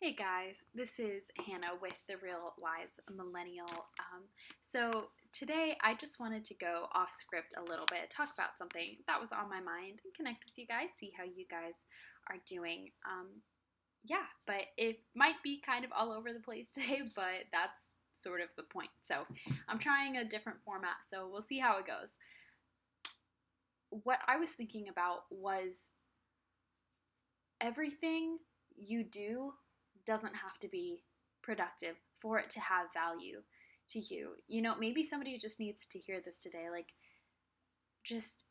Hey guys, this is Hannah with The Real Wise Millennial. Um, so today I just wanted to go off script a little bit, talk about something that was on my mind, and connect with you guys, see how you guys are doing. Um, yeah, but it might be kind of all over the place today, but that's sort of the point. So I'm trying a different format, so we'll see how it goes. What I was thinking about was everything you do doesn't have to be productive for it to have value to you. You know, maybe somebody just needs to hear this today. Like, just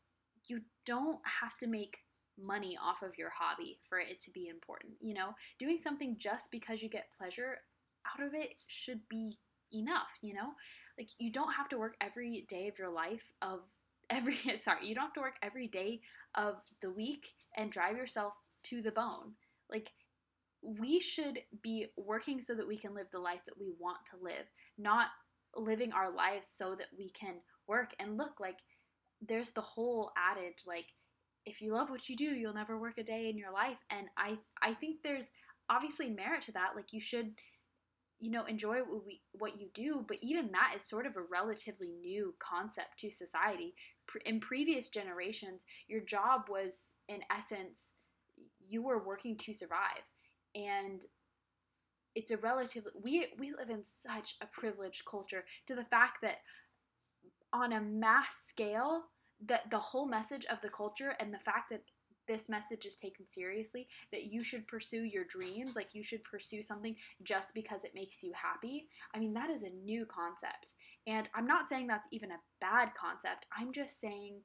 you don't have to make money off of your hobby for it to be important. You know, doing something just because you get pleasure out of it should be enough, you know? Like you don't have to work every day of your life of every sorry, you don't have to work every day of the week and drive yourself to the bone. Like we should be working so that we can live the life that we want to live, not living our lives so that we can work. And look like there's the whole adage like if you love what you do, you'll never work a day in your life. And I I think there's obviously merit to that. Like you should you know enjoy what, we, what you do. But even that is sort of a relatively new concept to society. In previous generations your job was in essence you were working to survive and it's a relative we we live in such a privileged culture to the fact that on a mass scale that the whole message of the culture and the fact that this message is taken seriously that you should pursue your dreams like you should pursue something just because it makes you happy. I mean that is a new concept. And i'm not saying that's even a bad concept. I'm just saying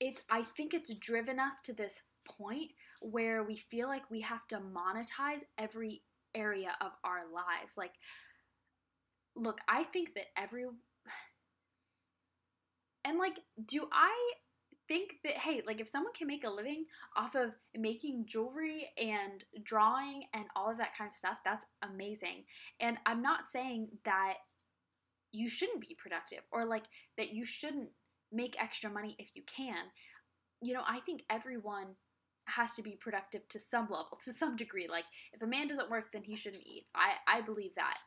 it's i think it's driven us to this point where we feel like we have to monetize every area of our lives. Like, look, I think that every. And, like, do I think that, hey, like, if someone can make a living off of making jewelry and drawing and all of that kind of stuff, that's amazing. And I'm not saying that you shouldn't be productive or, like, that you shouldn't make extra money if you can. You know, I think everyone has to be productive to some level, to some degree. Like if a man doesn't work, then he shouldn't eat. I I believe that.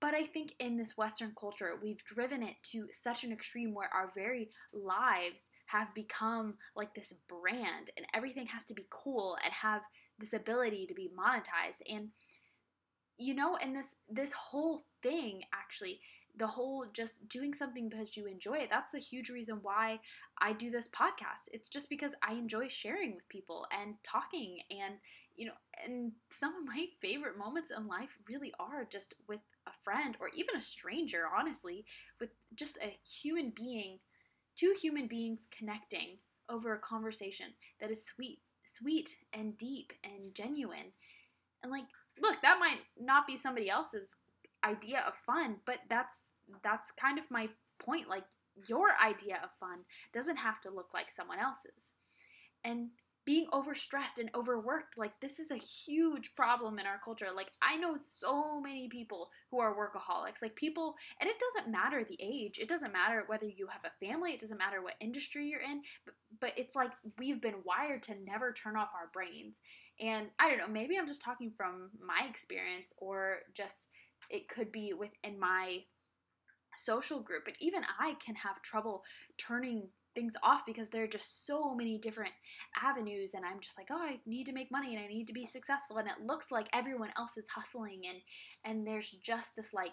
But I think in this Western culture, we've driven it to such an extreme where our very lives have become like this brand, and everything has to be cool and have this ability to be monetized. And you know, and this this whole thing actually the whole just doing something because you enjoy it. That's a huge reason why i do this podcast. It's just because i enjoy sharing with people and talking and you know and some of my favorite moments in life really are just with a friend or even a stranger honestly with just a human being two human beings connecting over a conversation that is sweet sweet and deep and genuine. And like look that might not be somebody else's idea of fun, but that's that's kind of my point. Like your idea of fun doesn't have to look like someone else's. And being overstressed and overworked, like this is a huge problem in our culture. Like I know so many people who are workaholics. Like people, and it doesn't matter the age. It doesn't matter whether you have a family. It doesn't matter what industry you're in. But, but it's like we've been wired to never turn off our brains. And I don't know. Maybe I'm just talking from my experience, or just it could be within my social group. But even I can have trouble turning things off because there are just so many different avenues and I'm just like, "Oh, I need to make money and I need to be successful." And it looks like everyone else is hustling and and there's just this like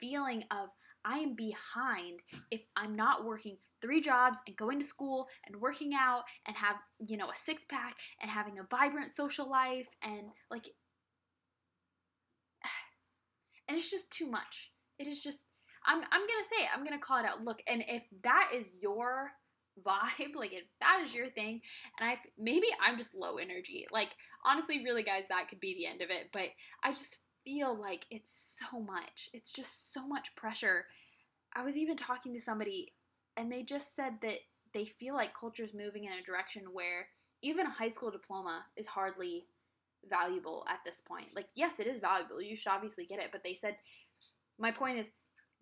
feeling of I am behind if I'm not working three jobs and going to school and working out and have, you know, a six pack and having a vibrant social life and like and it's just too much. It is just I'm I'm gonna say it. I'm gonna call it out. Look, and if that is your vibe, like if that is your thing, and I maybe I'm just low energy. Like honestly, really, guys, that could be the end of it. But I just feel like it's so much. It's just so much pressure. I was even talking to somebody, and they just said that they feel like culture is moving in a direction where even a high school diploma is hardly valuable at this point. Like, yes, it is valuable. You should obviously get it. But they said, my point is,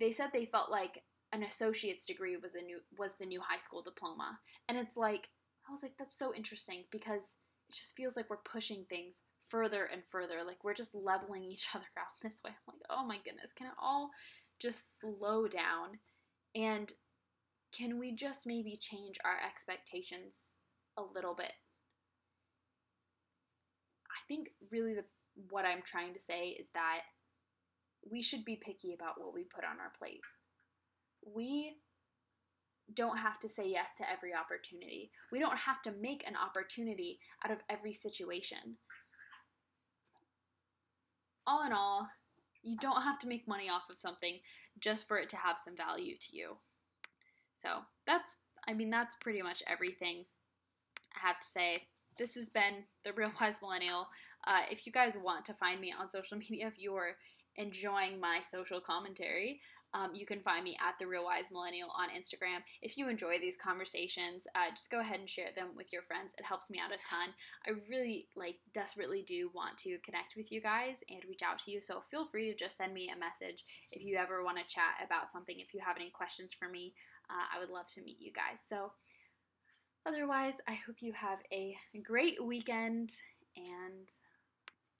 they said they felt like an associate's degree was a new was the new high school diploma. And it's like, I was like, that's so interesting because it just feels like we're pushing things further and further. Like we're just leveling each other out this way. I'm like, oh my goodness, can it all just slow down? And can we just maybe change our expectations a little bit? I think really the what I'm trying to say is that we should be picky about what we put on our plate. We don't have to say yes to every opportunity. We don't have to make an opportunity out of every situation. All in all, you don't have to make money off of something just for it to have some value to you. So that's, I mean, that's pretty much everything I have to say. This has been the Real Wise Millennial. Uh, if you guys want to find me on social media, if you're enjoying my social commentary, um, you can find me at the Real Wise Millennial on Instagram. If you enjoy these conversations, uh, just go ahead and share them with your friends. It helps me out a ton. I really, like, desperately do want to connect with you guys and reach out to you. So feel free to just send me a message if you ever want to chat about something. If you have any questions for me, uh, I would love to meet you guys. So otherwise, I hope you have a great weekend and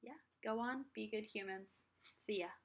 yeah, go on, be good humans. See ya.